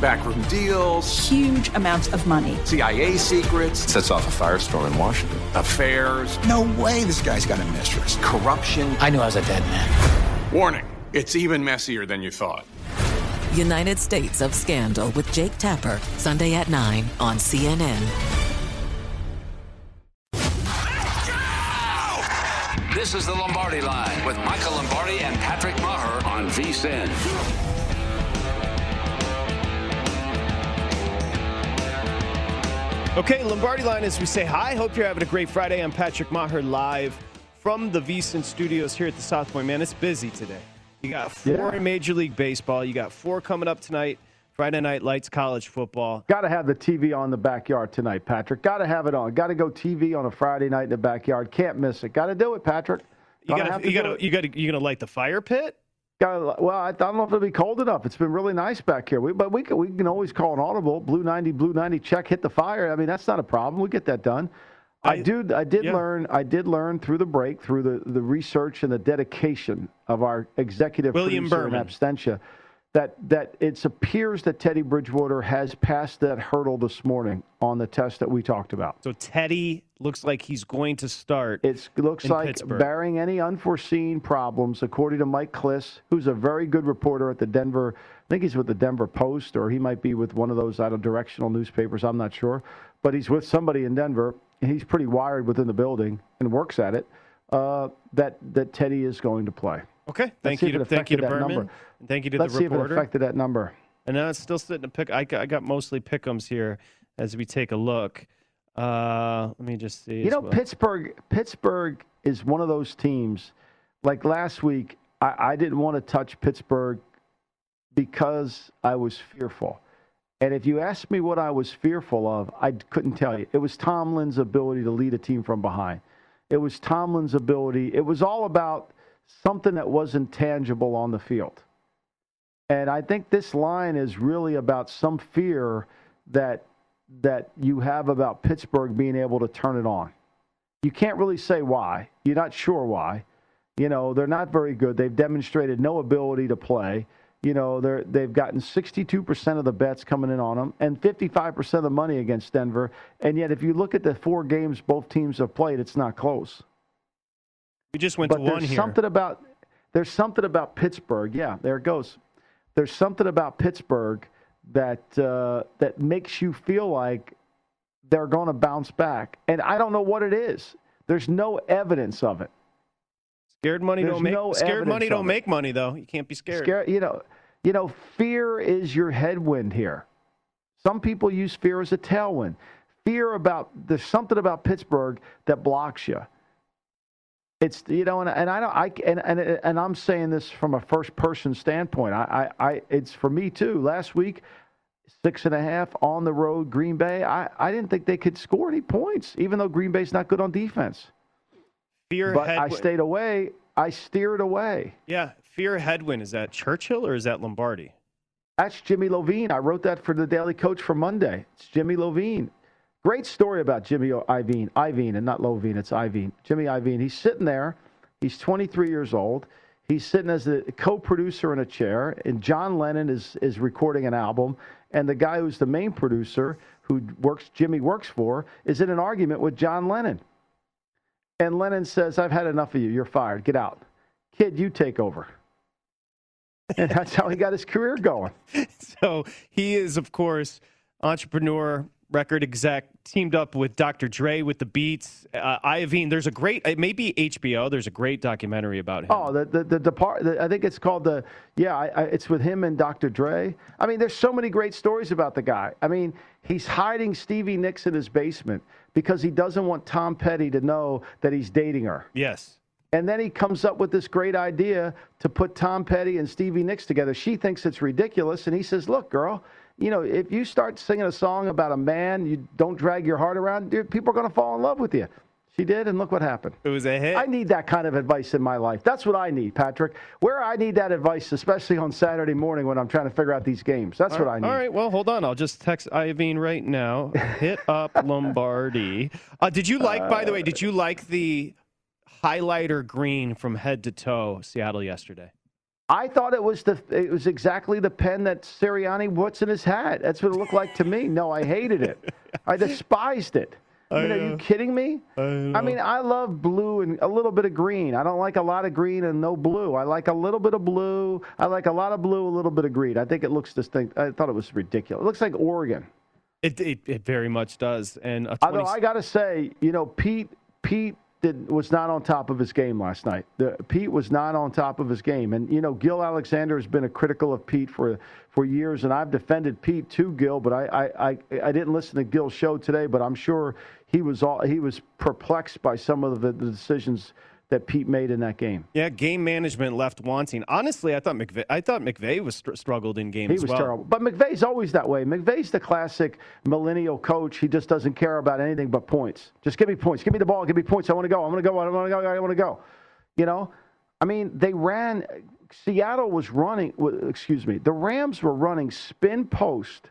Backroom deals, huge amounts of money, CIA secrets, sets off a firestorm in Washington, affairs. No way this guy's got a mistress. Corruption. I knew I was a dead man. Warning it's even messier than you thought. United States of Scandal with Jake Tapper, Sunday at 9 on CNN. This is the Lombardi Line with Michael Lombardi and Patrick Maher on VSIN. Okay, Lombardi line as we say hi. Hope you're having a great Friday. I'm Patrick Maher live from the VSIN studios here at the South Point. Man, it's busy today. You got four yeah. in Major League Baseball. You got four coming up tonight. Friday night lights college football. Got to have the TV on the backyard tonight, Patrick. Got to have it on. Got to go TV on a Friday night in the backyard. Can't miss it. Got to do it, Patrick. You got to you got to you got to you going to light the fire pit? Got well, I don't know if it'll be cold enough. It's been really nice back here. We, but we can, we can always call an audible. Blue 90, blue 90, check, hit the fire. I mean, that's not a problem. We get that done. I, I do. I did yeah. learn. I did learn through the break, through the, the research and the dedication of our executive William producer Berman. in absentia, that that it appears that Teddy Bridgewater has passed that hurdle this morning on the test that we talked about. So Teddy looks like he's going to start. It looks like, Pittsburgh. barring any unforeseen problems, according to Mike Klis, who's a very good reporter at the Denver. I think he's with the Denver Post, or he might be with one of those out of directional newspapers. I'm not sure, but he's with somebody in Denver. He's pretty wired within the building and works at it. Uh, that that Teddy is going to play. Okay, thank you. To, thank you to Berman. Number. Thank you to Let's the reporter. see if it affected that number. And now it's still sitting to pick. I got, I got mostly pickums here as we take a look. Uh, let me just see. You know, well. Pittsburgh. Pittsburgh is one of those teams. Like last week, I, I didn't want to touch Pittsburgh because I was fearful. And if you asked me what I was fearful of, I couldn't tell you. It was Tomlin's ability to lead a team from behind. It was Tomlin's ability. It was all about something that wasn't tangible on the field. And I think this line is really about some fear that that you have about Pittsburgh being able to turn it on. You can't really say why. You're not sure why. You know, they're not very good. They've demonstrated no ability to play. You know, they're, they've gotten 62% of the bets coming in on them and 55% of the money against Denver. And yet, if you look at the four games both teams have played, it's not close. We just went but to one there's here. Something about, there's something about Pittsburgh. Yeah, there it goes. There's something about Pittsburgh that uh, that makes you feel like they're going to bounce back. And I don't know what it is. There's no evidence of it. Scared money There's don't make no scared money don't of make money though. You can't be scared. Scare, you know, you know, fear is your headwind here. Some people use fear as a tailwind. Fear about there's something about Pittsburgh that blocks you. It's you know, and, and I don't, I and, and and I'm saying this from a first person standpoint. I, I, I, it's for me too. Last week, six and a half on the road, Green Bay. I, I didn't think they could score any points, even though Green Bay's not good on defense. Fear but I stayed away. I steered away. Yeah, fear headwind. Is that Churchill or is that Lombardi? That's Jimmy Levine. I wrote that for the Daily Coach for Monday. It's Jimmy Levine. Great story about Jimmy Iovine. Iovine and not Lovine. It's Iovine. Jimmy Iovine. He's sitting there. He's 23 years old. He's sitting as the co-producer in a chair, and John Lennon is is recording an album, and the guy who's the main producer, who works Jimmy works for, is in an argument with John Lennon. And Lennon says, "I've had enough of you. You're fired. Get out, kid. You take over." and that's how he got his career going. So he is, of course, entrepreneur, record exec, teamed up with Dr. Dre with the Beats. Uh, Iovine, there's a great, it may be HBO. There's a great documentary about him. Oh, the the the, depart, the I think it's called the yeah. I, I, it's with him and Dr. Dre. I mean, there's so many great stories about the guy. I mean, he's hiding Stevie Nicks in his basement because he doesn't want Tom Petty to know that he's dating her. Yes. And then he comes up with this great idea to put Tom Petty and Stevie Nicks together. She thinks it's ridiculous, and he says, "Look, girl." You know, if you start singing a song about a man, you don't drag your heart around, dude, people are going to fall in love with you. She did, and look what happened. It was a hit. I need that kind of advice in my life. That's what I need, Patrick. Where I need that advice, especially on Saturday morning when I'm trying to figure out these games. That's all what I need. All right, well, hold on. I'll just text Iovine right now. Hit up Lombardi. Uh, did you like, by the way, did you like the highlighter green from head to toe Seattle yesterday? I thought it was the it was exactly the pen that Sirianni puts in his hat. That's what it looked like to me. No, I hated it. I despised it. I mean, are you uh, kidding me? I, I, mean, I love blue and a little bit of green. I don't like a lot of green and no blue. I like a little bit of blue. I like a lot of blue, a little bit of green. I think it looks distinct. I thought it was ridiculous. It looks like Oregon. It it, it very much does. And 20... although I got to say, you know, Pete Pete did, was not on top of his game last night. The, Pete was not on top of his game, and you know Gill Alexander has been a critical of Pete for for years, and I've defended Pete to Gill, but I I, I, I didn't listen to Gill's show today, but I'm sure he was all he was perplexed by some of the, the decisions that Pete made in that game. Yeah, game management left wanting. Honestly, I thought McVay, I thought McVay was str- struggled in games. He was well. terrible, but McVay's always that way. McVay's the classic millennial coach. He just doesn't care about anything but points. Just give me points. Give me the ball. Give me points. I want to go. I want to go. I want to go. I want to go. You know, I mean, they ran. Seattle was running. Excuse me. The Rams were running spin post,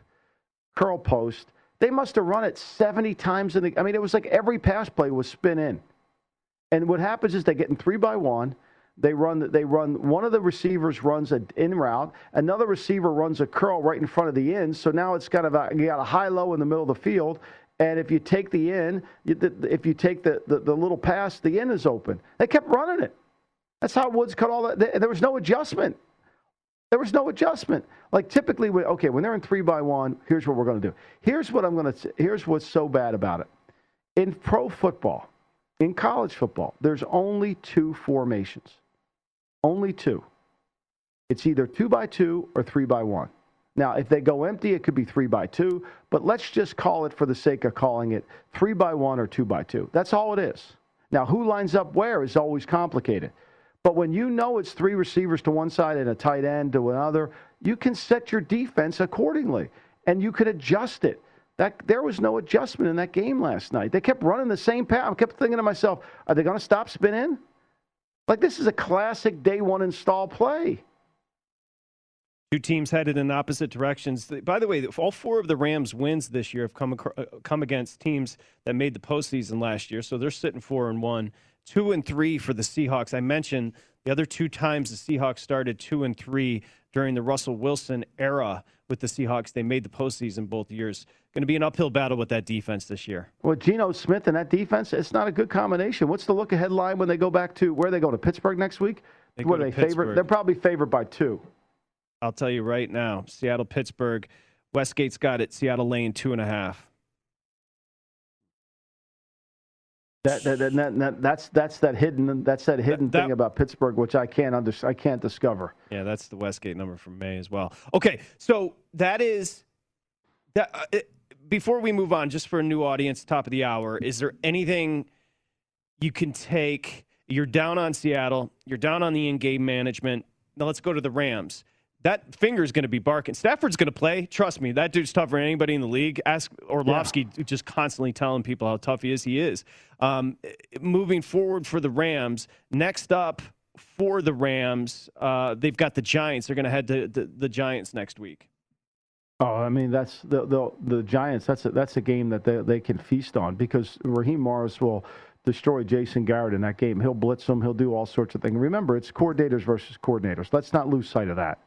curl post. They must have run it 70 times in the. I mean, it was like every pass play was spin in. And what happens is they get in three by one. They run. They run. One of the receivers runs an in route. Another receiver runs a curl right in front of the end. So now it's kind of a, you got a high low in the middle of the field. And if you take the in, if you take the, the, the little pass, the in is open. They kept running it. That's how Woods cut all that. There was no adjustment. There was no adjustment. Like typically, okay, when they're in three by one, here's what we're going to do. Here's what I'm going to. Here's what's so bad about it. In pro football, in college football, there's only two formations. Only two. It's either two by two or three by one. Now, if they go empty, it could be three by two, but let's just call it for the sake of calling it three by one or two by two. That's all it is. Now, who lines up where is always complicated. But when you know it's three receivers to one side and a tight end to another, you can set your defense accordingly and you can adjust it. That there was no adjustment in that game last night. They kept running the same path. I kept thinking to myself, are they going to stop spinning? Like this is a classic day one install play. Two teams headed in opposite directions. By the way, all four of the Rams' wins this year have come uh, come against teams that made the postseason last year, so they're sitting four and one. Two and three for the Seahawks. I mentioned the other two times the Seahawks started two and three during the Russell Wilson era with the Seahawks. They made the postseason both years. Going to be an uphill battle with that defense this year. Well, Geno Smith and that defense, it's not a good combination. What's the look ahead line when they go back to where they go to Pittsburgh next week? They what are they favored? They're probably favored by two. I'll tell you right now, Seattle, Pittsburgh. Westgate's got it. Seattle laying two and a half. That, that, that, that, that's that's that hidden that's that hidden that, thing about Pittsburgh, which I can't under, I can't discover. Yeah, that's the Westgate number from May as well. Okay, so that is that. Uh, it, before we move on, just for a new audience, top of the hour, is there anything you can take? You're down on Seattle. You're down on the in-game management. Now let's go to the Rams. that finger's going to be barking. Stafford's going to play. Trust me, that dude's tougher than anybody in the league. Ask Orlovsky, yeah. just constantly telling people how tough he is. He is. Um, moving forward for the Rams, next up for the Rams, uh, they've got the Giants. They're going to head to the, the Giants next week. Oh, I mean that's the the, the Giants. That's a, that's a game that they they can feast on because Raheem Morris will destroy Jason Garrett in that game. He'll blitz him. He'll do all sorts of things. Remember, it's coordinators versus coordinators. Let's not lose sight of that.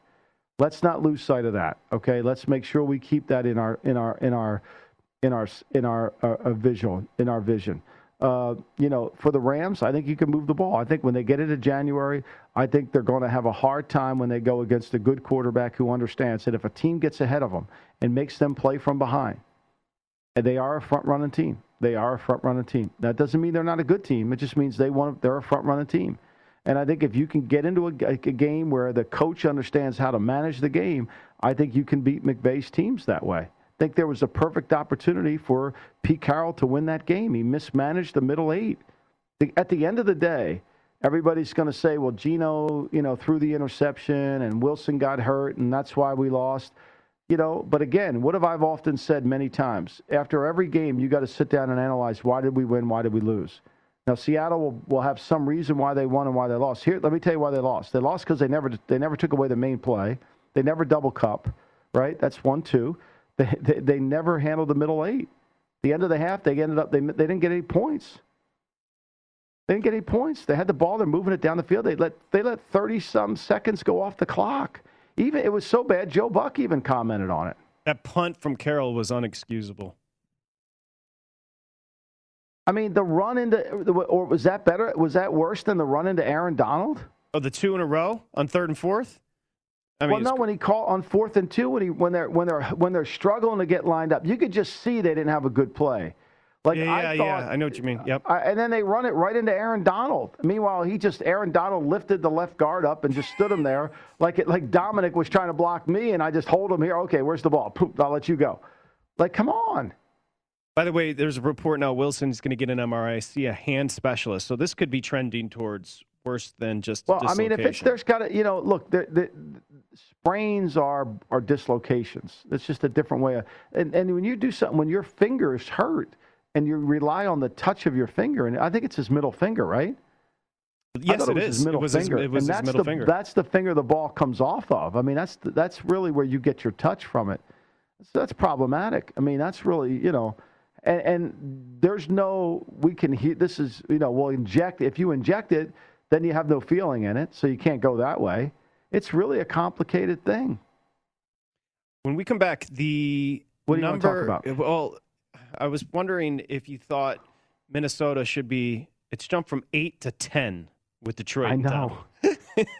Let's not lose sight of that. Okay, let's make sure we keep that in our in our in our in our in our uh, uh, visual in our vision. Uh, you know, for the Rams, I think you can move the ball. I think when they get into January, I think they're going to have a hard time when they go against a good quarterback who understands that if a team gets ahead of them and makes them play from behind, and they are a front running team. They are a front running team. That doesn't mean they're not a good team. It just means they want they're a front running team. And I think if you can get into a, a, game where the coach understands how to manage the game, I think you can beat McVay's teams that way. I think there was a perfect opportunity for Pete Carroll to win that game. He mismanaged the middle eight. At the end of the day, everybody's going to say, well, Geno, you know, threw the interception and Wilson got hurt and that's why we lost. You know, but again, what have I've often said many times? After every game, you got to sit down and analyze why did we win, why did we lose? Now Seattle will, will have some reason why they won and why they lost. Here, let me tell you why they lost. They lost because they never they never took away the main play. They never double cup, right? That's one two. They, they, they never handled the middle eight. The end of the half, they ended up they they didn't get any points. They didn't get any points. They had the ball. They're moving it down the field. They let they let thirty some seconds go off the clock. Even it was so bad. Joe Buck even commented on it. That punt from Carroll was unexcusable. I mean, the run into, or was that better? Was that worse than the run into Aaron Donald? Oh, the two in a row on third and fourth. I mean, well, no, when he called on fourth and two, when he when they're when they're when they're struggling to get lined up, you could just see they didn't have a good play. Like yeah, yeah, I thought, yeah. I know what you mean. Yep. I, and then they run it right into Aaron Donald. Meanwhile, he just Aaron Donald lifted the left guard up and just stood him there like it like Dominic was trying to block me, and I just hold him here. Okay, where's the ball? Poop, I'll let you go. Like, come on. By the way, there's a report now Wilson's going to get an MRI, see a hand specialist. So this could be trending towards worse than just well. I mean, if it's there's got to you know look the, the, sprains are are dislocations. It's just a different way of and, and when you do something when your finger is hurt and you rely on the touch of your finger and I think it's his middle finger, right? Yes, it, it is. His middle it was finger. His, it was and his middle the, finger. That's the finger the ball comes off of. I mean, that's the, that's really where you get your touch from it. So that's problematic. I mean, that's really you know and, and there's no we can hear this is you know we'll inject if you inject it then you have no feeling in it so you can't go that way. It's really a complicated thing. When we come back the what do you number want to talk about? Eh, well i was wondering if you thought minnesota should be it's jumped from 8 to 10 with detroit. I know.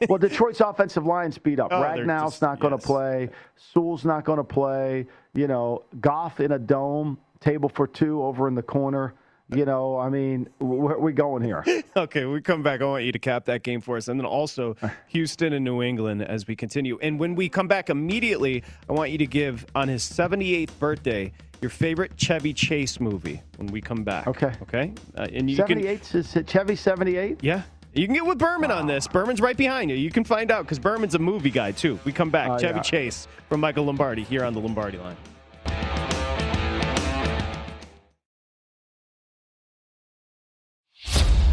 Well detroit's offensive line speed up. Oh, Ragnow's not going to yes. play. Sewell's not going to play. You know goff in a dome table for two over in the corner. You know, I mean, where are we going here? okay, we come back. I want you to cap that game for us. And then also Houston and New England as we continue. And when we come back immediately, I want you to give on his 78th birthday your favorite Chevy Chase movie when we come back. Okay. Okay. Uh, and you 78 can, is it Chevy 78? Yeah. You can get with Berman wow. on this. Berman's right behind you. You can find out because Berman's a movie guy too. We come back. Uh, Chevy yeah. Chase from Michael Lombardi here on the Lombardi line.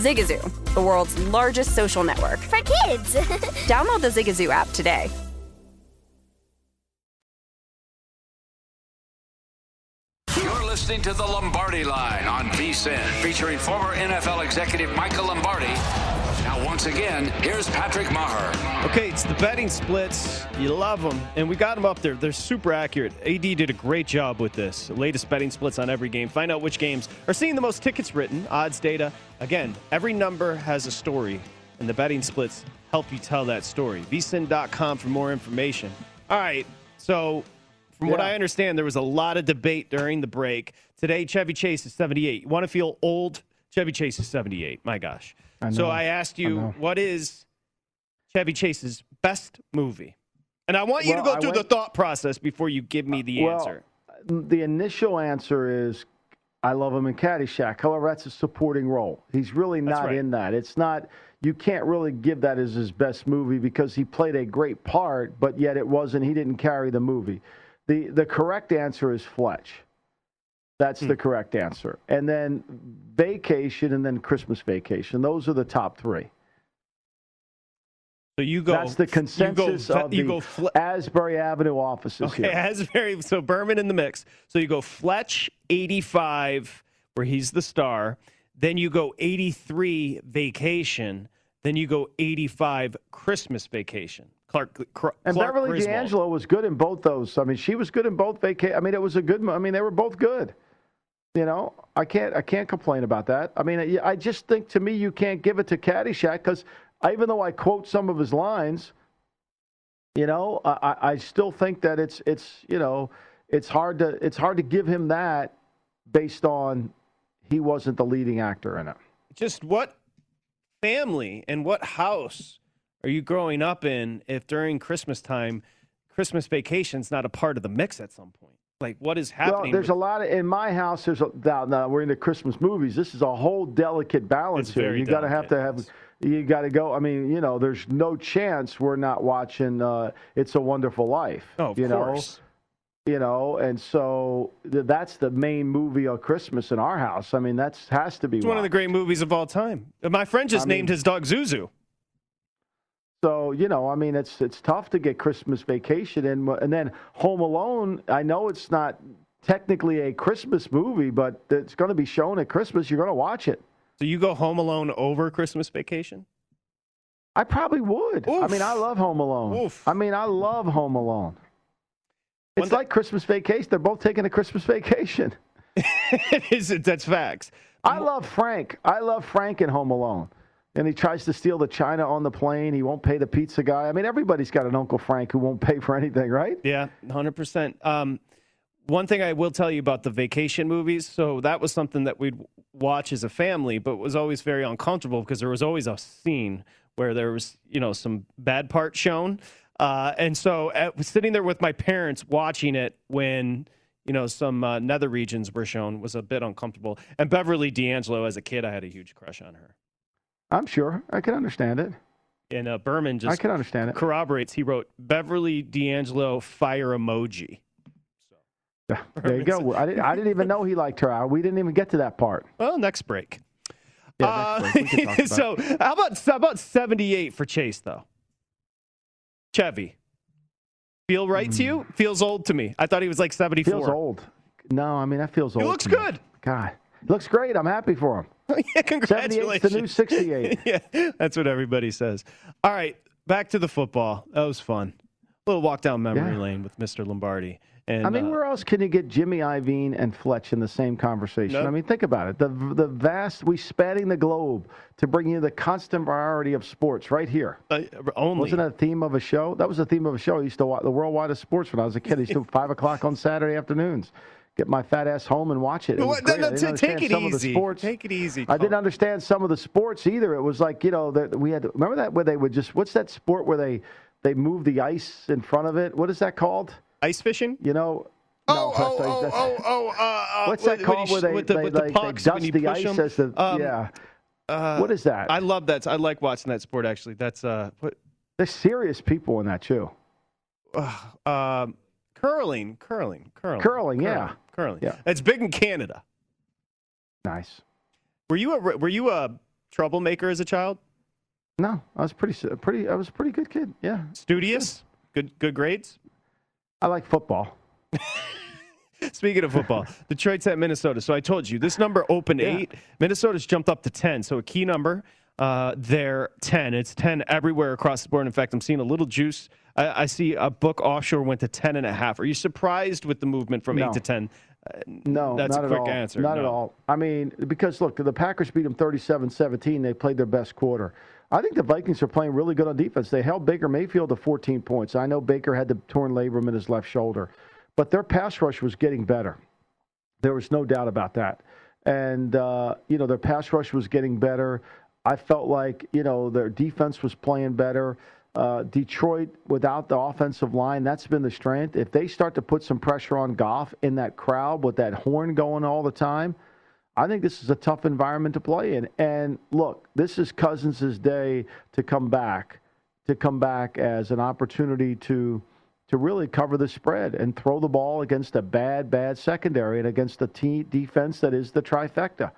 Zigazoo, the world's largest social network. For kids! Download the Zigazoo app today. You're listening to the Lombardi Line on VSIN, featuring former NFL executive Michael Lombardi. Now, once again, here's Patrick Maher. Okay, it's the betting splits. You love them, and we got them up there. They're super accurate. AD did a great job with this. The latest betting splits on every game. Find out which games are seeing the most tickets written, odds data. Again, every number has a story, and the betting splits help you tell that story. vsin.com for more information. All right, so from what I understand, there was a lot of debate during the break. Today, Chevy Chase is 78. You want to feel old? Chevy Chase is 78. My gosh. I So. I asked you, know. what is Chevy Chase's best movie? And I want you Well, to go I through went- the thought process before you give me the well, answer. The initial answer is I love him in Caddyshack. However, that's a supporting role. He's really not right. in that. It's not. You can't really give that as his best movie because he played a great part, but yet it wasn't. He didn't carry the movie. the The correct answer is Fletch. That's Hmm. the correct answer. And then Vacation, and then Christmas Vacation. Those are the top three. So you go. That's the consensus you go, of you the go Fle- Asbury Avenue offices Okay, here. Asbury. So Berman in the mix. So you go Fletch 85, where he's the star. Then you go 83 Vacation. Then you go 85 Christmas Vacation. Clark, Clark And Beverly Griswold. D'Angelo was good in both those. I mean, she was good in both vacation. I mean, it was a good. I mean, they were both good. You know, I can't. I can't complain about that. I mean, I, just think to me, you can't give it to Caddyshack because even though I quote some of his lines, you know, I, I- I still think that it's it's you know, it's hard to it's hard to give him that based on he wasn't the leading actor in it. Just what family and what house are you growing up in if during Christmas time, Christmas vacation's not a part of the mix at some point? Like, what is happening? Well, there's a lot of in my house. There's a now, now we're into Christmas movies. This is a whole delicate balance It's here. You got to have to have. You got to go. I mean, you know, there's no chance we're not watching uh, "It's a Wonderful Life." Oh, of you course. Know? You know, and so th- that's the main movie of Christmas in our house. I mean, that's has to be one of the great movies of all time. My friend just I mean- named his dog Zuzu. So you know, I mean, it's it's tough to get Christmas Vacation in, and then Home Alone. I know it's not technically a Christmas movie, but it's going to be shown at Christmas. You're going to watch it. So you go Home Alone over Christmas Vacation? I probably would. I mean, I love Home Alone. I mean, I love Home Alone. It's like Christmas Vacation. They're both taking a Christmas vacation. Is it? That's facts. I love Frank. I love Frank in Home Alone. And he tries to steal the china on the plane. He won't pay the pizza guy. I mean, everybody's got an Uncle Frank who won't pay for anything, right? Yeah, 100%. Um, one thing I will tell you about the vacation movies. So that was something that we'd watch as a family, but was always very uncomfortable because there was always a scene where there was, you know, some bad part shown. Uh, and so at, sitting there with my parents watching it when, you know, some uh, nether regions were shown was a bit uncomfortable. And Beverly D'Angelo, as a kid, I had a huge crush on her. I'm sure. I can understand it. And uh, Berman just I can understand it. corroborates. He wrote Beverly D'Angelo fire emoji. There you go. I didn't, I didn't even know he liked her. We didn't even get to that part. Well, next break. Yeah, Uh, next week. We can talk about so how about how about 78 for Chase though? Chevy. Feel right to you? Feels old to me. I thought he was like 74. Hmm. feels old. No, I mean that feels old. He looks to me. good. God, looks great. I'm happy for him. yeah, 78's congratulations. the new 68. yeah, that's what everybody says. All right, back to the football. That was fun. A little walk down memory Yeah. lane with Mr. Lombardi. And I mean, uh, where else can you get Jimmy Iovine and Fletch in the same conversation? Nope. I mean, think about it. The the vast we spanning the globe to bring you the constant variety of sports right here. uh, only Wasn't that a theme of a show? That was the theme of a show. I used to watch the worldwide of sports when I was a kid. I used to five o'clock on Saturday afternoons. Get my fat ass home and watch it. It What? No, no, t- take it some of the easy. sports. Take it easy. I didn't understand some of the sports either. It was like you know that we had. Remember that where they would just what's that sport where they they move the ice in front of it? What is that called? Ice fishing? You know. Oh, no, oh, oh, oh, oh, uh, uh, What's that called you where they, with the, they, with the they pucks when dust the ice 'em? as the Um, yeah. Uh, what is that? I love that. I like watching that sport. Actually, that's uh, what, There's serious people in that too. uh, um, curling, curling, curling, Curling, yeah. Yeah. It's big in Canada. Nice. Were you a were you a troublemaker as a child? No, I was pretty pretty. I was a pretty good kid. Yeah, Studious, good good grades. I like football. Speaking of football, Detroit's at Minnesota. So I told you this number opened eight. Minnesota's jumped up to ten. So a key number. Uh, they're ten. It's ten everywhere across the board. In fact, I'm seeing a little juice. I, I see a book offshore went to ten and a half. Are you surprised with the movement from No. eight to ten? No, that's not a quick at all. answer. Not No. at all. I mean, because look, the Packers beat them 37-17. They played their best quarter. I think the Vikings are playing really good on defense. They held Baker Mayfield to 14 points. I know Baker had the torn labrum in his left shoulder, but their pass rush was getting better. There was no doubt about that. And uh, you know, their pass rush was getting better. I felt like you know their defense was playing better. Uh, Detroit, without the offensive line, that's been the strength. If they start to put some pressure on Goff in that crowd with that horn going all the time, I think this is a tough environment to play in. And look, this is Cousins' day to come back, to come back as an opportunity to to really cover the spread and throw the ball against a bad, bad secondary and against a team defense that is the trifecta.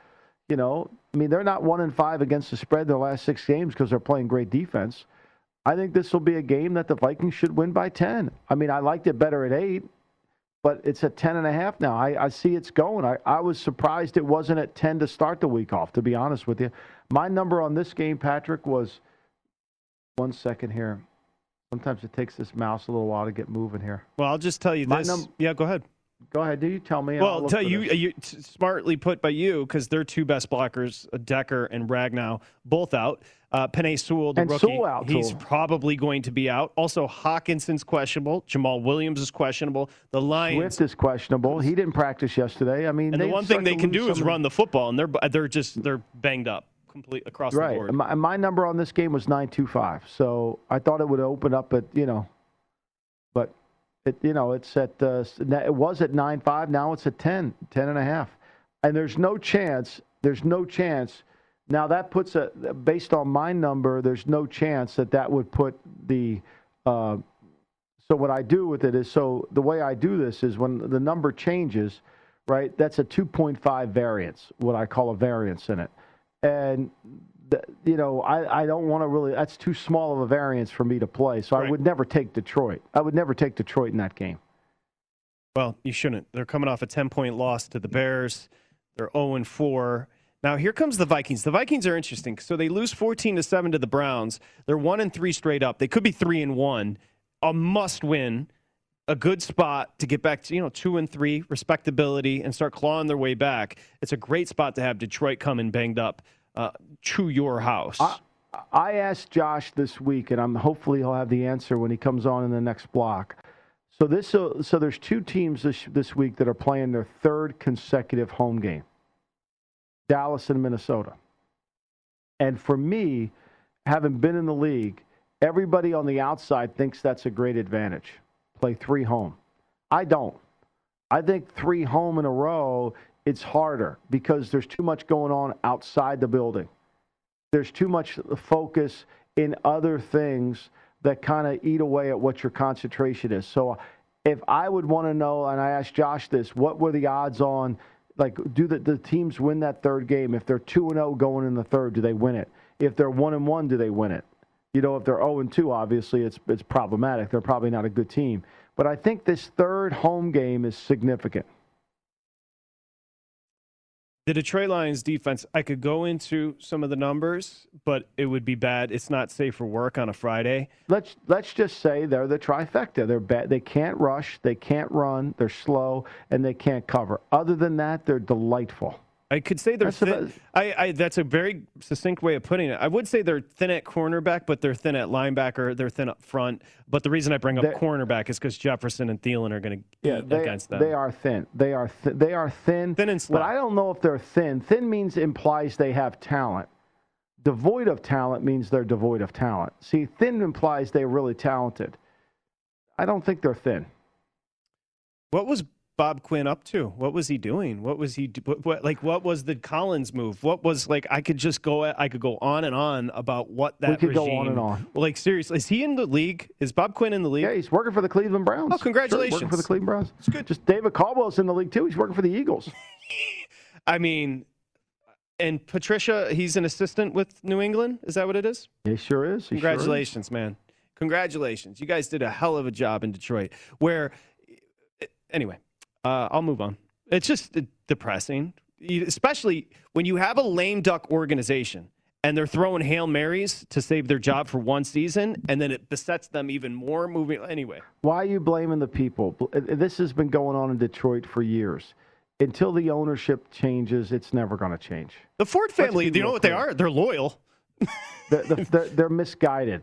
You know, I mean, they're not one and five against the spread their last six games because they're playing great defense. I think this will be a game that the Vikings should win by 10. I mean, I liked it better at eight, but it's at 10 and a half now. I, I see it's going. I, I was surprised it wasn't at 10 to start the week off, to be honest with you. My number on this game, Patrick, was one second here. Sometimes it takes this mouse a little while to get moving here. Well, I'll just tell you My this. num- yeah, go ahead. Go ahead. Do you tell me? Well, I'll tell you, you smartly put by you because their two best blockers, uh, Decker and Ragnow, both out. Uh, Penei Sewell, the And rookie, Sewell out, he's too. probably going to be out. Also, Hockenson's questionable. Jamaal Williams is questionable. The Lions. Swift is questionable. He didn't practice yesterday. I mean, and the one thing they can do is run the football, and they're they're just they're banged up complete across the board. And my, my number on this game was nine two five. So I thought it would open up at you know, but it you know it's at uh, it was at nine five. Now it's at 10, 10 and a half, and there's no chance. There's no chance. Now that puts a based on my number. There's no chance that that would put the. Uh, so what I do with it is so the way I do this is when the number changes, right? That's a 2.5 variance, what I call a variance in it. And you know, I, I don't want to really. That's too small of a variance for me to play. So I would never take Detroit. I would never take Detroit in that game. Well, you shouldn't. They're coming off a 10 point loss to the Bears. They're 0 and 4. Now here comes the Vikings. The Vikings are interesting. So they lose 14 to 7 to the Browns. They're 1 and 3 straight up. They could be 3 and 1. A must win. A good spot to get back to, you know, 2 and 3 respectability and start clawing their way back. It's a great spot to have Detroit come in banged up uh, to your house. I asked Josh this week, and I'm hopefully he'll have the answer when he comes on in the next block. So this, so, so there's two teams this this week that are playing their third consecutive home game. Dallas and Minnesota. And for me, having been in the league, everybody on the outside thinks that's a great advantage. Play three home. I don't. I think three home in a row, it's harder because there's too much going on outside the building. There's too much focus in other things that kind of eat away at what your concentration is. So if I would want to know, and I asked Josh this, what were the odds on Like, do the, the teams win that third game? If they're 2 and 0 going in the third, do they win it? If they're 1 and 1, do they win it? You know, if they're 0 and 2, obviously it's, it's problematic. They're probably not a good team. But I think this third home game is significant. The Detroit Lions defense, I could go into some of the numbers, but it would be bad. It's not safe for work on a Friday. Let's let's just say they're the trifecta. They're bad. They can't rush, they can't run, they're slow, and they can't cover. Other than that, they're delightful. I could say they're That's thin. about- I, I that's a very succinct way of putting it. I would say they're thin at cornerback, but they're thin at linebacker. They're thin up front. But the reason I bring up cornerback is because Jefferson and Thielen are going to Yeah, they, against them. they are thin. They are th- they are thin. Thin and But. I don't know if they're thin. Thin means implies they have talent. Devoid of talent means they're devoid of talent. See, thin implies they're really talented. I don't think they're thin. What was Bob Quinn up to? What was he doing? What was he do- what, what like? What was the Collins move? What was like? I could just go. I could go on and on about what that. Was. We could go on and on. Like seriously, is he in the league? Is Bob Quinn in the league? Yeah, he's working for the Cleveland Browns. Oh, congratulations. Sure, working for the Cleveland Browns. It's good. Just David Caldwell's in the league too. He's working for the Eagles. I mean, and Patricia, he's an assistant with New England. Is that what it is? He sure is. He sure is. Congratulations, man. Congratulations. You guys did a hell of a job in Detroit. Where, anyway, uh, I'll move on. It's just uh, depressing, especially when you have a lame duck organization and they're throwing Hail Marys to save their job for one season, and then it besets them even more moving. Anyway, Why are you blaming the people? Uh, This has been going on in Detroit for years. Until the ownership changes, it's never going to change. the Ford family, be you know what they are? They're loyal. They're, they're, they're misguided.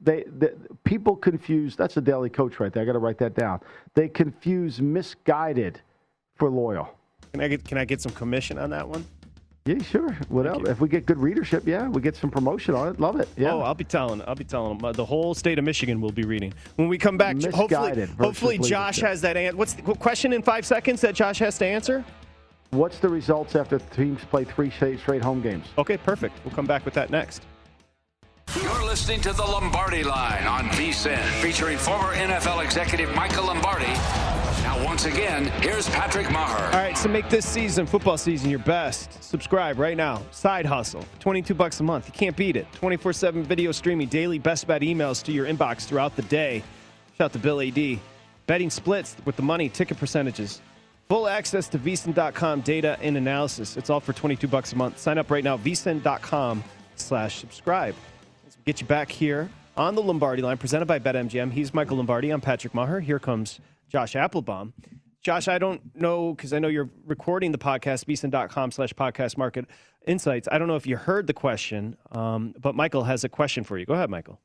They, they, people confuse. That's a daily coach right there. I got to write that down. They confuse misguided for loyal. Can I get, can I get some commission on that one? Yeah, sure. Whatever. If we get good readership, yeah, we get some promotion on it. Love it. Yeah. Oh, I'll be telling. I'll be telling them. Uh, the whole state of Michigan will be reading when we come back. Hopefully, Misguided versus hopefully Josh leadership. has that. An- what's the question in five seconds that Josh has to answer? What's the results after teams play three straight, straight home games? Okay, perfect. We'll come back with that next. You're listening to the Lombardi Line on VSIN, featuring former NFL executive Michael Lombardi. Now, once again, here's Patrick Maher. All right, so make this season, football season, your best. Subscribe right now. Side hustle, 22 bucks a month. You can't beat it. 24/7 video streaming, daily best bet emails to your inbox throughout the day. Shout out to Bill AD. Betting splits with the money, ticket percentages. Full access to vsin.com data and analysis. It's all for 22 bucks a month. Sign up right now, vsin.com slash subscribe. Get you back here on the Lombardi line, presented by BetMGM. He's Michael Lombardi. I'm Patrick Maher. Here comes Josh Appelbaum. Josh, I don't know because I know you're recording the podcast, vsin.com slash podcast market insights. I don't know if you heard the question, um, but Michael has a question for you. Go ahead, Michael.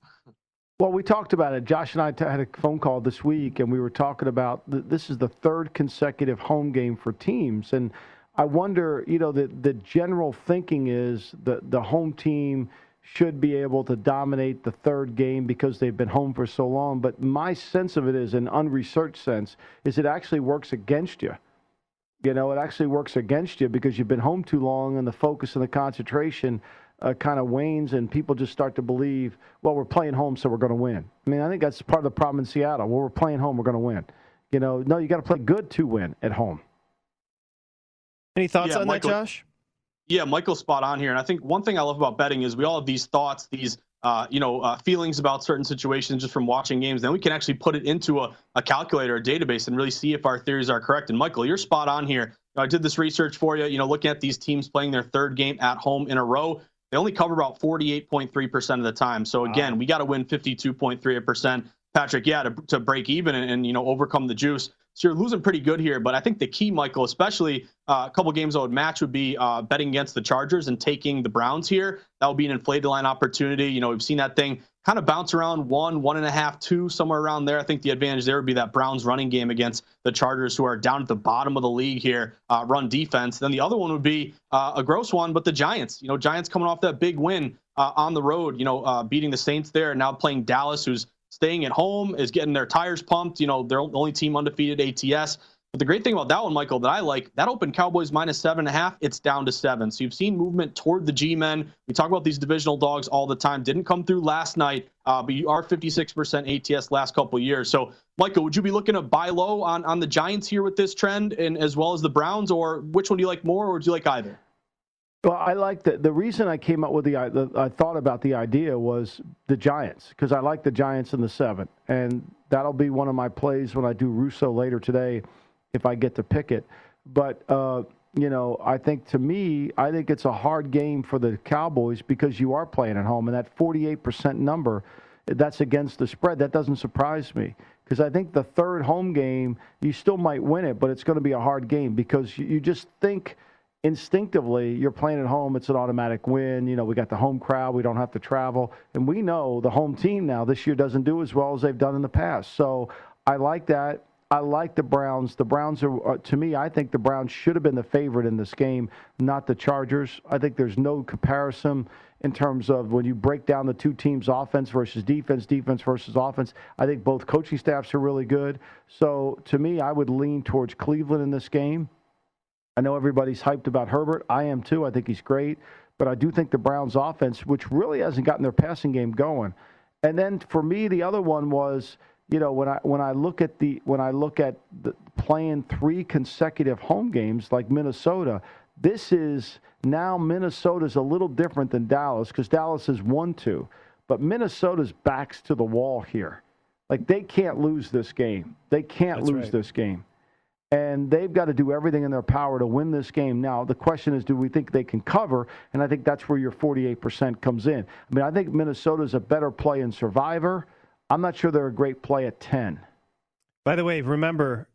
Well, we talked about it. Josh and I t- had a phone call this week, and we were talking about th- this is the third consecutive home game for teams, and I wonder, you know, the the general thinking is the the home team should be able to dominate the third game because they've been home for so long. But my sense of it is, an unresearched sense, is it actually works against you. You know, it actually works against you because you've been home too long, and the focus and the concentration uh, kind of wanes, and people just start to believe, well, we're playing home, so we're going to win. I mean, I think that's part of the problem in Seattle. Well, we're playing home, we're going to win. You know, no, you got to play good to win at home. Any thoughts Yeah, on Michael- that, Josh? Yeah, Michael's spot on here. And I think one thing I love about betting is we all have these thoughts, these uh, you know uh, feelings about certain situations just from watching games. Then we can actually put it into a, a calculator, a database, and really see if our theories are correct. And Michael, you're spot on here. I did this research for you. You know, looking at these teams playing their third game at home in a row, they only cover about 48.3% of the time. So again, we got to win 52.3%. Patrick, yeah, to, to break even and, and you know overcome the juice. So you're losing pretty good here. But I think the key, Michael, especially uh, a couple games I would match would be uh, betting against the Chargers and taking the Browns here. That would be an inflated line opportunity. You know, we've seen that thing kind of bounce around one, one and a half, two, somewhere around there. I think the advantage there would be that Browns running game against the Chargers, who are down at the bottom of the league here, uh, run defense. Then the other one would be uh, a gross one, but the Giants. You know, Giants coming off that big win uh, on the road. You know, uh, beating the Saints there, now playing Dallas, who's staying at home, is getting their tires pumped. You know, they're the only team undefeated ATS. But the great thing about that one, Michael, that I like, that opened Cowboys minus seven and a half. It's down to seven. So you've seen movement toward the G men. We talk about these divisional dogs all the time. Didn't come through last night, uh, but you are 56% ATS last couple years. So, Michael, would you be looking to buy low on, on the Giants here with this trend, and as well as the Browns, or which one do you like more, or do you like either? Well, I like the the reason I came up with the, the I thought about the idea was the Giants because I like the Giants in the seven, and that'll be one of my plays when I do Russo later today if I get to pick it. But uh, you know, I think to me, I think it's a hard game for the Cowboys because you are playing at home, and that 48% number, that's against the spread. That doesn't surprise me because I think the third home game, you still might win it, but it's going to be a hard game because you just think instinctively you're playing at home it's an automatic win you know we got the home crowd we don't have to travel and we know the home team now this year doesn't do as well as they've done in the past so i like that I like the Browns. The Browns are, uh, to me, I think the Browns should have been the favorite in this game, not the Chargers. I think there's no comparison in terms of when you break down the two teams' offense versus defense, defense versus offense. I think both coaching staffs are really good. So to me, I would lean towards Cleveland in this game. I know everybody's hyped about Herbert. I am too. I think he's great. But I do think the Browns' offense, which really hasn't gotten their passing game going. And then for me, the other one was you know when I when I look at the when I look at the, playing three consecutive home games like Minnesota, this is now Minnesota's a little different than Dallas because Dallas is one two, but Minnesota's backs to the wall here. Like they can't lose this game. They can't That's lose right. this game. And they've got to do everything in their power to win this game. Now, the question is, do we think they can cover? And I think that's where your 48% comes in. I mean, I think Minnesota's a better play in Survivor. I'm not sure they're a great play at 10. By the way, remember,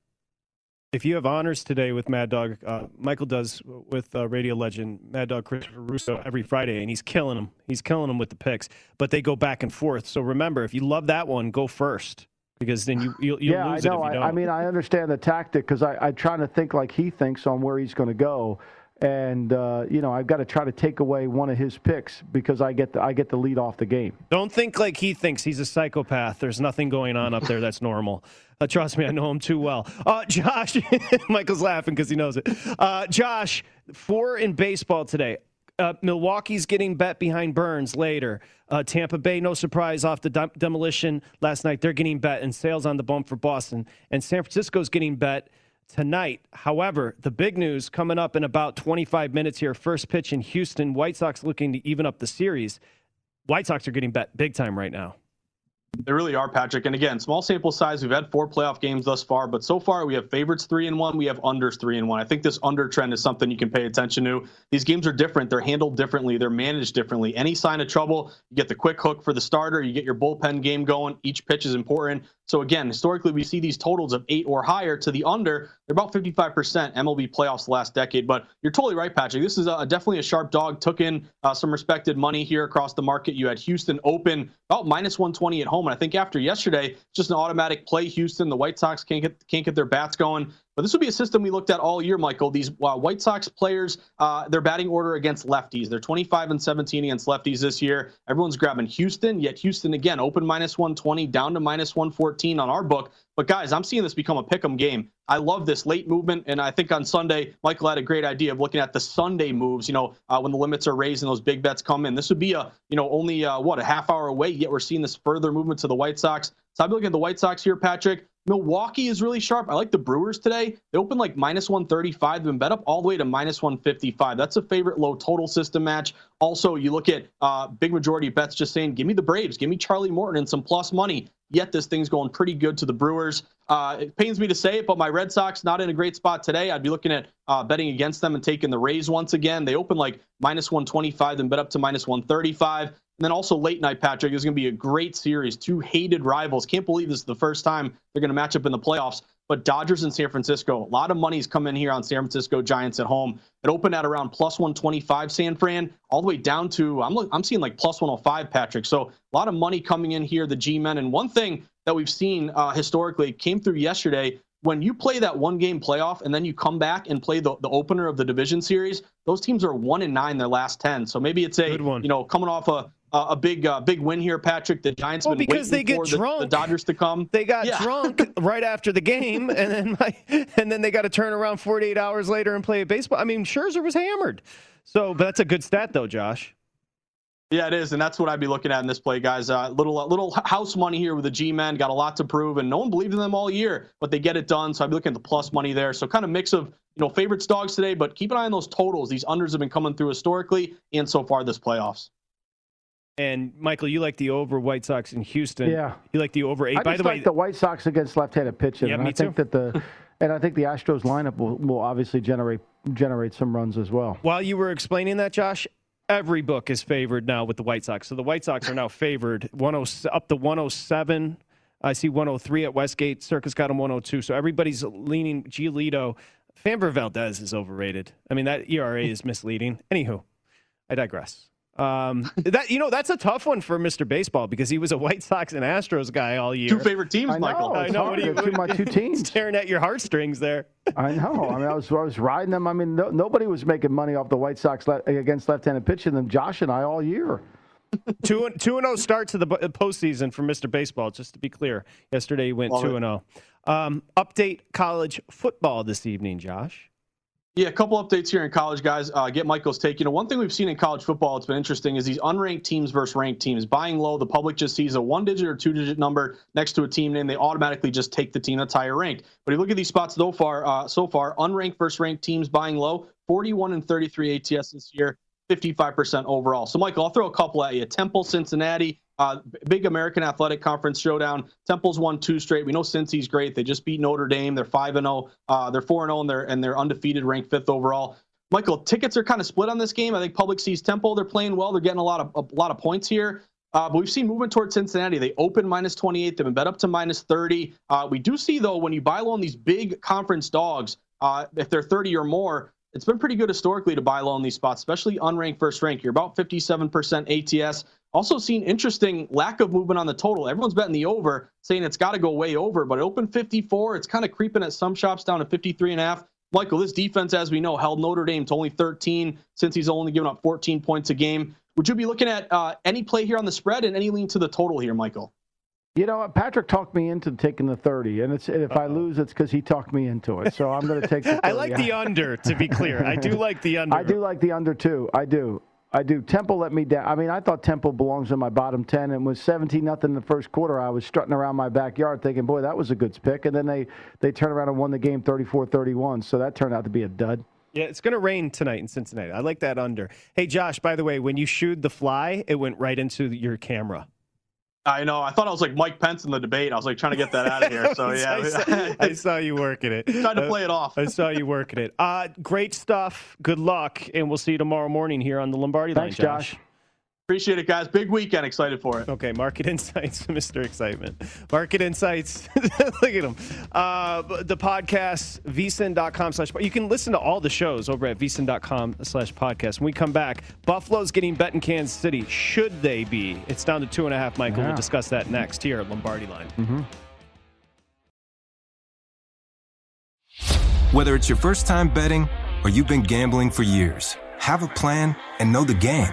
if you have honors today with Mad Dog, uh, Michael does with uh, radio legend Mad Dog Christopher Russo every Friday, and he's killing them. He's killing them with the picks, but they go back and forth. So remember, if you love that one, go first because then you you'll, you'll yeah, lose I know. it if you I, don't. I mean, I understand the tactic because I'm trying to think like he thinks on where he's going to go, and uh, you know, I've got to try to take away one of his picks because I get the, I get to lead off the game. Don't think like he thinks he's a psychopath. There's nothing going on up there that's normal. Uh, trust me, I know him too well. Uh, Josh, Michael's laughing because he knows it. Uh, Josh, four in baseball today. Uh, Milwaukee's getting bet behind Burns later. Uh, Tampa Bay, no surprise, off the dem- demolition last night. They're getting bet, and Sale's on the bump for Boston. And San Francisco's getting bet tonight. However, the big news coming up in about 25 minutes here. First pitch in Houston. White Sox looking to even up the series. White Sox are getting bet big time right now. They really are, Patrick. And again, small sample size. We've had four playoff games thus far, but so far we have favorites three and one. We have unders three and one. I think this under trend is something you can pay attention to. These games are different. They're handled differently. They're managed differently. Any sign of trouble, you get the quick hook for the starter. You get your bullpen game going. Each pitch is important. So again, historically, we see these totals of eight or higher to the under. They're about 55% MLB playoffs last decade. But you're totally right, Patrick. This is a, definitely a sharp dog. Took in uh, some respected money here across the market. You had Houston open about minus 120 at home, and I think after yesterday, just an automatic play. Houston, the White Sox can't get can't get their bats going. But this would be a system we looked at all year, Michael. These uh, White Sox players, uh, their batting order against lefties. They're 25 and 17 against lefties this year. Everyone's grabbing Houston, yet Houston again open minus 120 down to minus 114 on our book. But guys, I'm seeing this become a pick 'em game. I love this late movement, and I think on Sunday, Michael had a great idea of looking at the Sunday moves. You know, uh, when the limits are raised and those big bets come in, this would be a you know only uh, what a half hour away. Yet we're seeing this further movement to the White Sox. So been looking at the White Sox here, Patrick. Milwaukee is really sharp. I like the Brewers today. They opened like minus 135. They've been bet up all the way to minus 155. That's a favorite low total system match. Also, you look at uh, big majority bets just saying, give me the Braves, give me Charlie Morton and some plus money. Yet this thing's going pretty good to the Brewers. Uh, it pains me to say it, but my Red Sox not in a great spot today. I'd be looking at uh, betting against them and taking the Rays once again. They opened like minus 125, then bet up to minus 135. And then also late night, Patrick, is going to be a great series. Two hated rivals. Can't believe this is the first time they're going to match up in the playoffs. But Dodgers and San Francisco, a lot of money's come in here on San Francisco Giants at home. It opened at around plus 125, San Fran, all the way down to I'm I'm seeing like plus 105, Patrick. So a lot of money coming in here, the G-men. And one thing that we've seen uh, historically came through yesterday. When you play that one game playoff and then you come back and play the, the opener of the division series, those teams are one and nine their last ten. So maybe it's a you know coming off a uh, a big uh, big win here, Patrick. The Giants well, been because they get for drunk. The, the, Dodgers to come. They got yeah. drunk right after the game, and then my, and then they got to turn around 48 hours later and play baseball. I mean, Scherzer was hammered. So, but that's a good stat though, Josh. Yeah, it is, and that's what I'd be looking at in this play, guys. Uh, little uh, little house money here with the G-men. Got a lot to prove, and no one believed in them all year, but they get it done. So I'd be looking at the plus money there. So kind of mix of you know favorites dogs today, but keep an eye on those totals. These unders have been coming through historically and so far this playoffs. And Michael, you like the over White Sox in Houston. Yeah. You like the over eight. I By just the way, the White Sox against left-handed pitching. Yeah, and me I think too. that the and I think the Astros lineup will, will obviously generate generate some runs as well. while you were explaining that, Josh, every book is favored now with the White Sox. So the White Sox are now favored 10 up to 107. I see 103 at Westgate. Circa got him 102. So everybody's leaning Giolito. Framber Valdez is overrated. I mean, that ERA is misleading. Anywho, I digress. Um, that you know that's a tough one for Mr. Baseball because he was a White Sox and Astros guy all year. Two favorite teams, Michael. I know, Michael. it's hard. Two my two teams. Staring at your heartstrings there. I know. I mean, I was I was riding them. I mean, no, nobody was making money off the White Sox le- against left-handed pitching than Josh and I all year. two and two and zero start to the postseason for Mr. Baseball. Just to be clear, yesterday he went Love two it. and zero. Um, update college football this evening, Josh. Yeah, a couple updates here in college, guys. Uh, get Michael's take. You know, one thing we've seen in college football, it's been interesting, is these unranked teams versus ranked teams. Buying low, the public just sees a one digit or two digit number next to a team name. They automatically just take the team that's higher ranked. But if you look at these spots so far, uh, so far, unranked versus ranked teams buying low, 41 and 33 ATS this year, 55% overall. So, Michael, I'll throw a couple at you. Temple, Cincinnati, uh, big American Athletic Conference showdown. Temple's won two straight. We know Cincy's great. They just beat Notre Dame. They're five and zero. Uh, they're four and zero, and they're and they're undefeated, ranked fifth overall. Michael, tickets are kind of split on this game. I think public sees Temple. They're playing well. They're getting a lot of a lot of points here. Uh, but we've seen movement towards Cincinnati. They open minus 28. They've been bet up to minus 30. Uh, we do see, though, when you buy low on these big conference dogs, uh, if they're 30 or more, it's been pretty good historically to buy low on these spots, especially unranked first rank. You're about 57% ATS. Also seen interesting lack of movement on the total. Everyone's betting the over, saying it's got to go way over, but it opened 54. It's kind of creeping at some shops down to 53 and a half. Michael, this defense, as we know, held Notre Dame to only 13 since he's only given up 14 points a game. Would you be looking at uh, any play here on the spread and any lean to the total here, Michael? You know. Patrick talked me into taking the 30, and it's if I lose, it's because he talked me into it. So I'm going to take the 30. I like the under, to be clear. I do like the under. I do like the under too. I do. I do. Temple let me down. I mean, I thought Temple belongs in my bottom 10 and was 17 nothing in the first quarter. I was strutting around my backyard thinking, boy, that was a good pick. And then they, they turned around and won the game 34 31. So that turned out to be a dud. Yeah, it's going to rain tonight in Cincinnati. I like that under. Hey, Josh, by the way, when you shooed the fly, it went right into your camera. I know. I thought I was like Mike Pence in the debate. I was like trying to get that out of here. So yeah, I, saw, I saw you working it. Tried to play it off. I saw you working it. Uh, great stuff. Good luck, and we'll see you tomorrow morning here on the Lombardi Thanks, line, Josh. Josh. Appreciate it, guys. Big weekend. Excited for it. Okay, Market Insights, Mr. Excitement. Market Insights. Look at him. Uh, the podcast, vsin.com slash. You can listen to all the shows over at vsin.com slash podcast. When we come back, Buffalo's getting bet in Kansas City. Should they be? It's down to two and a half, Michael. Yeah. We'll discuss that next here at Lombardi Line. Mm-hmm. Whether it's your first time betting or you've been gambling for years, have a plan and know the game.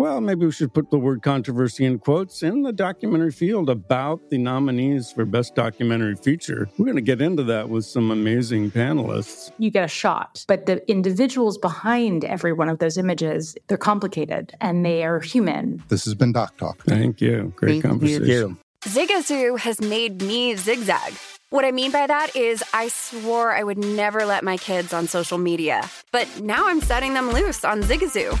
well, maybe we should put the word controversy in quotes in the documentary field about the nominees for Best Documentary Feature. We're going to get into that with some amazing panelists. You get a shot, but the individuals behind every one of those images, they're complicated and they are human. This has been Doc Talk. Thank you. Great Thank conversation. you. Zigazoo has made me zigzag. What I mean by that is, I swore I would never let my kids on social media, but now I'm setting them loose on Zigazoo.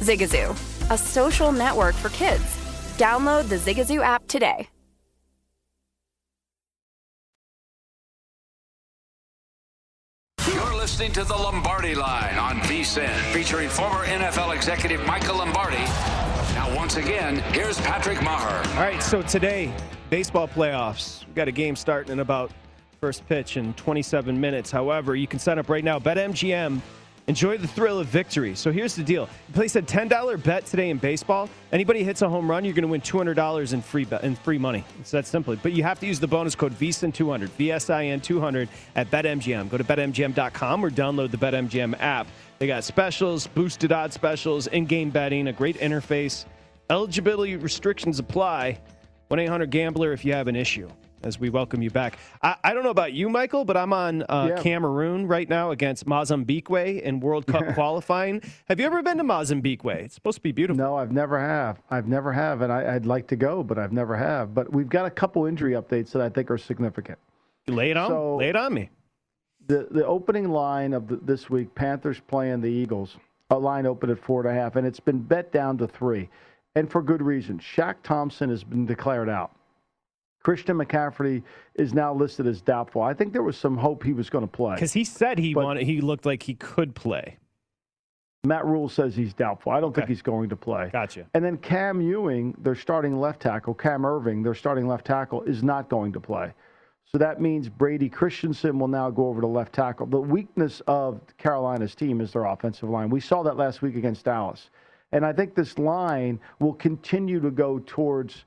Zigazoo, a social network for kids. Download the Zigazoo app today. You're listening to the Lombardi Line on VSIN, featuring former NFL executive Michael Lombardi. Now, once again, here's Patrick Meagher. All right, so today, baseball playoffs. We've got a game starting in about first pitch in 27 minutes. However, you can sign up right now. BetMGM. Enjoy the thrill of victory. So here's the deal: place a $10 bet today in baseball. Anybody hits a home run, you're going to win $200 in free bet, in free money. It's that simple. But you have to use the bonus code VSIN200, VSIN 200 at BetMGM. Go to BetMGM.com or download the BetMGM app. They got specials, boosted odds specials, in-game betting, a great interface. Eligibility restrictions apply. 1 800 Gambler if you have an issue. As we welcome you back. I, I don't know about you, Michael, but I'm on uh, Yeah. Cameroon right now against Mozambique in World Cup qualifying. Have you ever been to Mozambique? It's supposed to be beautiful. No, I've never have. I've never have, and I, I'd like to go, but I've never have. But we've got a couple injury updates that I think are significant. Lay it on. So- Lay it on me. The the opening line of the, this week, Panthers playing the Eagles. A line opened at four and a half, and it's been bet down to three, and for good reason. Shaq Thompson has been declared out. Christian McCaffrey is now listed as doubtful. I think there was some hope he was going to play. Because he said he wanted, he looked like he could play. Matt Rhule says he's doubtful. I don't think he's going to play. Gotcha. And then Cam Erving, their starting left tackle, Cam Erving, their starting left tackle, is not going to play. So that means Brady Christensen will now go over to left tackle. The weakness of Carolina's team is their offensive line. We saw that last week against Dallas. And I think this line will continue to go towards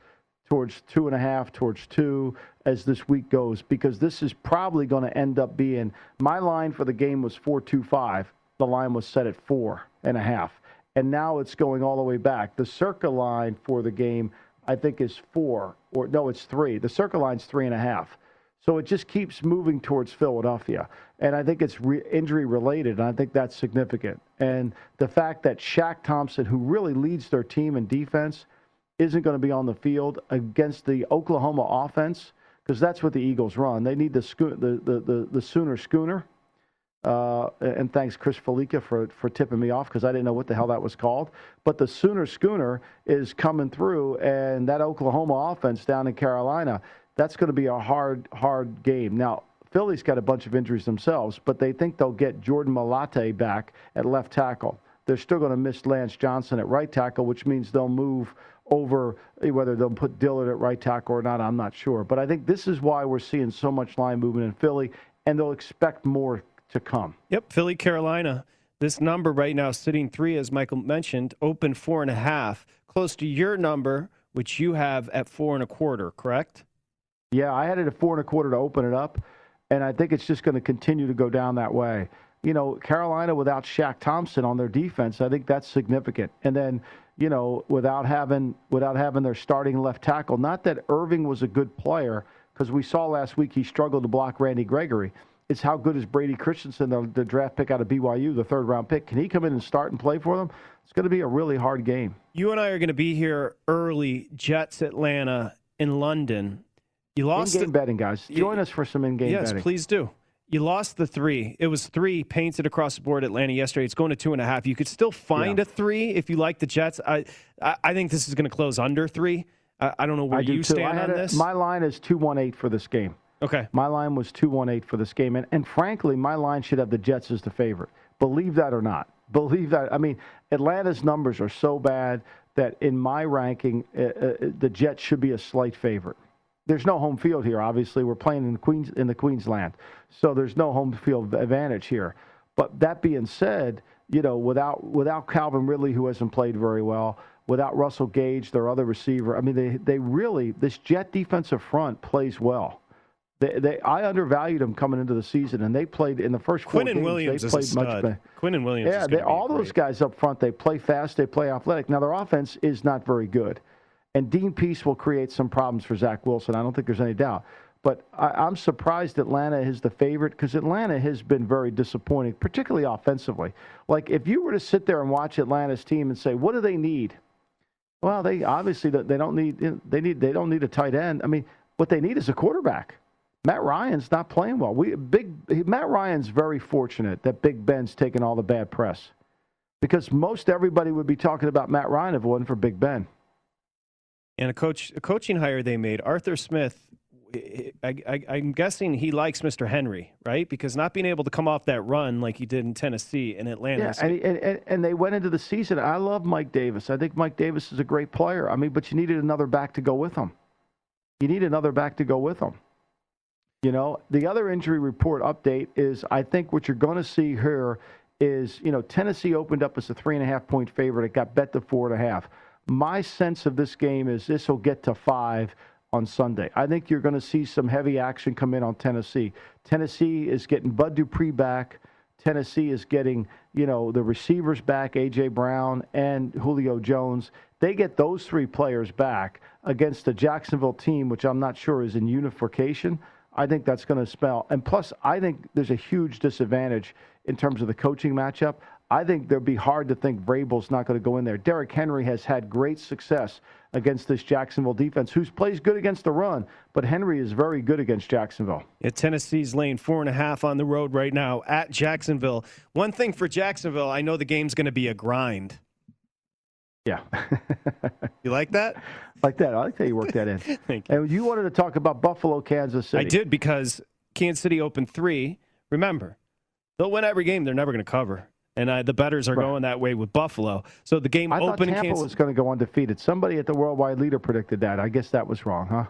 towards two and a half, towards two as this week goes, because this is probably going to end up being my line for the game was four two five. The line was set at four and a half. And now it's going all the way back. The circa line for the game, I think, is four, or no, it's three. The circa line's three and a half. So it just keeps moving towards Philadelphia. And I think it's re- injury related, and I think that's significant. And the fact that Shaq Thompson, who really leads their team in defense, isn't going to be on the field against the Oklahoma offense, because that's what the Eagles run. They need the, sco- the, the, the, the Sooner Schooner. Uh, and thanks, Chris Fallica, for, for tipping me off because I didn't know what the hell that was called. But the Sooner Schooner is coming through, and that Oklahoma offense down in Carolina, that's going to be a hard, hard game. Now, Philly's got a bunch of injuries themselves, but they think they'll get Jordan Mailata back at left tackle. They're still going to miss Lane Johnson at right tackle, which means they'll move over eh, whether they'll put Dillard at right tackle or not. I'm not sure, but I think this is why we're seeing so much line movement in Philly, and they'll expect more to come. Yep, Philly, Carolina. This number right now sitting three, as Michael mentioned, open four and a half, close to your number, which you have at four and a quarter, correct? Yeah, I had it at four and a quarter to open it up, and I think it's just going to continue to go down that way. You know, Carolina without Shaq Thompson on their defense, I think that's significant. And then, you know, without having without having their starting left tackle, not that Erving was a good player, because we saw last week he struggled to block Randy Gregory. It's how good is Brady Christensen, the, the draft pick out of BYU, the third round pick. Can he come in and start and play for them? It's going to be a really hard game. You and I are going to be here early. Jets, Atlanta, in London. You lost in-game the, betting, guys. Join us for some in-game yes, betting. please do. You lost the three. It was three painted across the board. Atlanta yesterday. It's going to two and a half. You could still find Yeah. a three if you like the Jets. I, I, I think this is going to close under three. I, I don't know where do you too. stand on a- this. My line is 218 for this game. Okay. My line was 218 for this game. And, and frankly, my line should have the Jets as the favorite. Believe that or not. Believe that. I mean, Atlanta's numbers are so bad that in my ranking, uh, uh, the Jets should be a slight favorite. There's no home field here. Obviously, we're playing in Queens in the Queensland, so there's no home field advantage here. But that being said, you know, without without Calvin Ridley, who hasn't played very well, without Russell Gage, their other receiver, I mean, they they really this Jet defensive front plays well. They, they I undervalued them coming into the season, and they played in the first four Quinn and games. Williams they is a played much stud. better. Quinnen Williams. Yeah, is they, all those guys up front, they play fast, they play athletic. Now their offense is not very good, and Dean Pees will create some problems for Zach Wilson. I don't think there's any doubt. But I, I'm surprised Atlanta is the favorite because Atlanta has been very disappointing, particularly offensively. Like if you were to sit there and watch Atlanta's team and say, what do they need? Well, they obviously they don't need they need they don't need a tight end. I mean, what they need is a quarterback. Matt Ryan's not playing well. We big Matt Ryan's very fortunate that Big Ben's taking all the bad press because most everybody would be talking about Matt Ryan if it wasn't for Big Ben. And a coach, a coaching hire they made, Arthur Smith. I, I'm guessing he likes Mr. Henry, right? Because not being able to come off that run like he did in Tennessee and Atlanta. Yeah, and, and- and they went into the season. I love Mike Davis. I think Mike Davis is a great player. I mean, but you needed another back to go with him. You need another back to go with him. You know, the other injury report update is I think what you're going to see here is, you know, Tennessee opened up as a three and a half point favorite. It got bet to four and a half. My sense of this game is this will get to five on Sunday. I think you're going to see some heavy action come in on Tennessee. Tennessee is getting Bud Dupree back. Tennessee is getting, you know, the receivers back, A.J. Brown and Julio Jones. They get those three players back against the Jacksonville team, which I'm not sure is in unification. I think that's going to spell. And plus, I think there's a huge disadvantage in terms of the coaching matchup. I think there'd be hard to think Vrabel's not going to go in there. Derrick Henry has had great success against this Jacksonville defense, who plays good against the run, but Henry is very good against Jacksonville. Yeah, Tennessee's laying four and a half on the road right now at Jacksonville. One thing for Jacksonville, I know the game's going to be a grind. Yeah. you like that? Like that. I like how you work that in. Thank you. And you wanted to talk about Buffalo, Kansas City. I did because Kansas City opened three. Remember, they'll win every game. They're never going to cover. And uh, the betters are going that way with Buffalo. So the game I opened Tampa Kansas. was going to go undefeated. Somebody at the Worldwide Leader predicted that. I guess that was wrong, huh?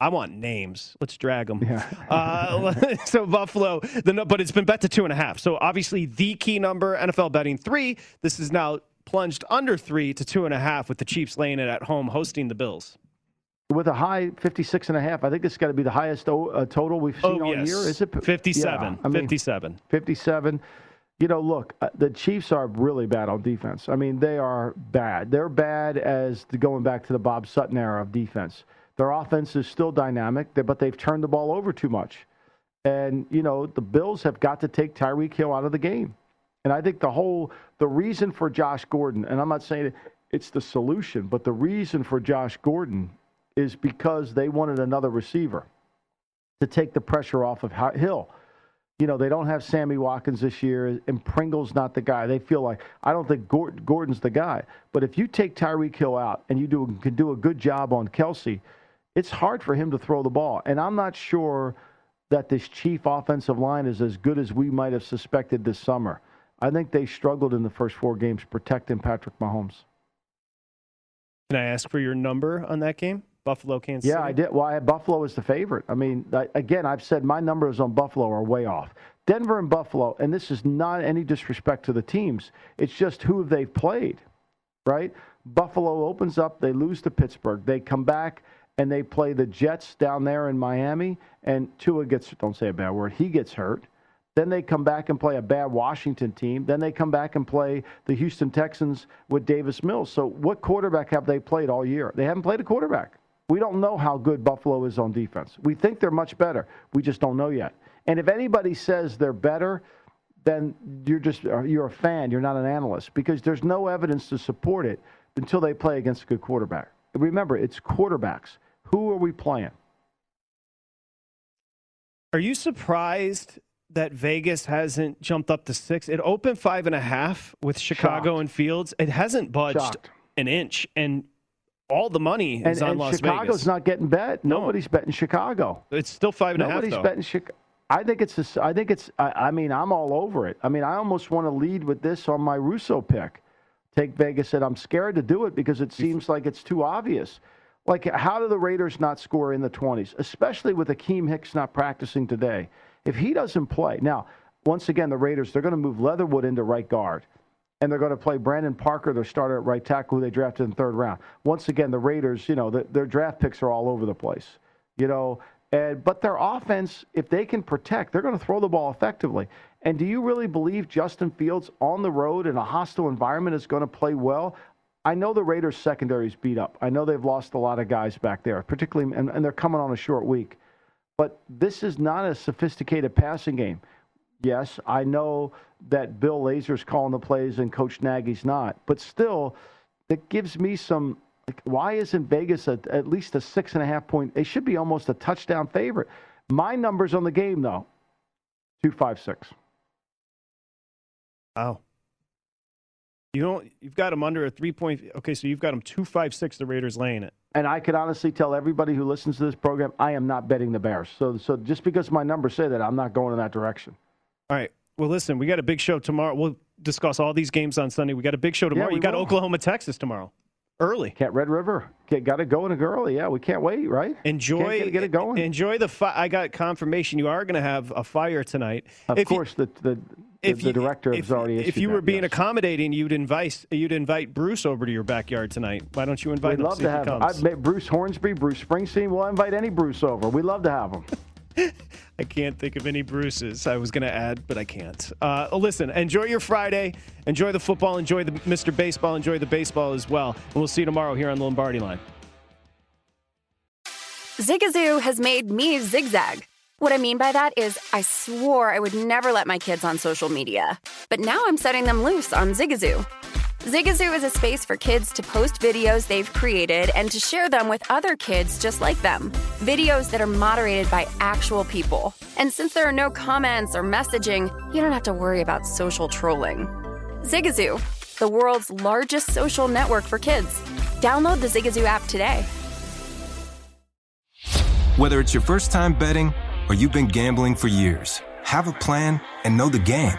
I want names. Let's drag them. Yeah. uh, so Buffalo, the, but it's been bet to two and a half. So obviously the key number, NFL betting three. This is now plunged under three to two and a half with the Chiefs laying it at home hosting the Bills. With a high 56 and a half, I think this has got to be the highest o- uh, total we've seen Oh, all yes. year. Is it 57. Yeah, I mean, 57. 57. You know, look, uh, the Chiefs are really bad on defense. I mean, they are bad. They're bad as the, going back to the Bob Sutton era of defense. Their offense is still dynamic, but they've turned the ball over too much. And, you know, the Bills have got to take Tyreek Hill out of the game. And I think the whole, the reason for Josh Gordon, and I'm not saying it's the solution, but the reason for Josh Gordon is because they wanted another receiver to take the pressure off of Hill. You know, they don't have Sammy Watkins this year, and Pringle's not the guy. They feel like, I don't think Gordon's the guy. But if you take Tyreek Hill out and you do, can do a good job on Kelce, it's hard for him to throw the ball. And I'm not sure that this Chief offensive line is as good as we might have suspected this summer. I think they struggled in the first four games protecting Patrick Mahomes. Can I ask for your number on that game? Buffalo, Kansas Yeah, City? I did. Well, I had Buffalo as the favorite. I mean, I, again, I've said my numbers on Buffalo are way off. Denver and Buffalo, and this is not any disrespect to the teams. It's just who they've played, right? Buffalo opens up, they lose to Pittsburgh. They come back and they play the Jets down there in Miami, and Tua gets, don't say a bad word, he gets hurt. Then they come back and play a bad Washington team. Then they come back and play the Houston Texans with Davis Mills. So, what quarterback have they played all year? They haven't played a quarterback. We don't know how good Buffalo is on defense. We think they're much better. We just don't know yet. And if anybody says they're better, then you're just uh, you're a fan. You're not an analyst because there's no evidence to support it until they play against a good quarterback. Remember, it's quarterbacks. Who are we playing? Are you surprised that Vegas hasn't jumped up to six? It opened five and a half with Chicago and Fields. It hasn't budged Shocked. an inch. And all the money and, is on and Las Chicago's Vegas. not getting bet. Nobody's betting Chicago. It's still five and a half. Nobody's betting Chicago. I think it's. A, I think it's. I, I mean, I'm all over it. I mean, I almost want to lead with this on my Russo pick. Take Vegas, and I'm scared to do it because it seems like it's too obvious. Like, how do the Raiders not score in the 20s, especially with Akiem Hicks not practicing today? If he doesn't play now, once again, the Raiders they're going to move Leatherwood into right guard and they're going to play Brandon Parker, their starter at right tackle, who they drafted in the third round. Once again, the Raiders, you know, the, their draft picks are all over the place, you know. And but their offense, if they can protect, they're going to throw the ball effectively. And do you really believe Justin Fields on the road in a hostile environment is going to play well? I know the Raiders' secondary is beat up. I know they've lost a lot of guys back there, particularly, and, and they're coming on a short week. But this is not a sophisticated passing game. Yes, I know that Bill Lazor's calling the plays and Coach Nagy's not, but still, that gives me some. Like, why isn't Vegas a, at least a six and a half point? They should be almost a touchdown favorite. My numbers on the game though, two five six. Wow. You don't. You've got them under a three point. Okay, so you've got them two five six. The Raiders laying it. And I can honestly tell everybody who listens to this program, I am not betting the Bears. So, so just because my numbers say that, I'm not going in that direction. All right. Well, listen, we got a big show tomorrow. We'll discuss all these games on Sunday. We got a big show tomorrow. we you got will. Oklahoma, Texas tomorrow, early. Can't Red River got to go in early. Yeah, we can't wait. Right? Enjoy get, get it going. Enjoy the. Fi- I got confirmation you are going to have a fire tonight. Of If course, the the, the, if the you- director if, has already if you were that, being yes. accommodating, you'd invite you'd invite Bruce over to your backyard tonight. Why don't you invite We'd love to have. make Bruce Hornsby, Bruce Springsteen. We'll invite any Bruce over. We'd love to have him. I can't think of any Bruces. I was going to add, but I can't. Uh, listen, enjoy your Friday. Enjoy the football. Enjoy the Mr. Baseball. Enjoy the baseball as well. And we'll see you tomorrow here on the Lombardi Line. Zigazoo has made me zigzag. What I mean by that is, I swore I would never let my kids on social media. But now I'm setting them loose on Zigazoo. Zigazoo is a space for kids to post videos they've created and to share them with other kids just like them. Videos that are moderated by actual people. And since there are no comments or messaging, you don't have to worry about social trolling. Zigazoo, the world's largest social network for kids. Download the Zigazoo app today. Whether it's your first time betting or you've been gambling for years, have a plan and know the game.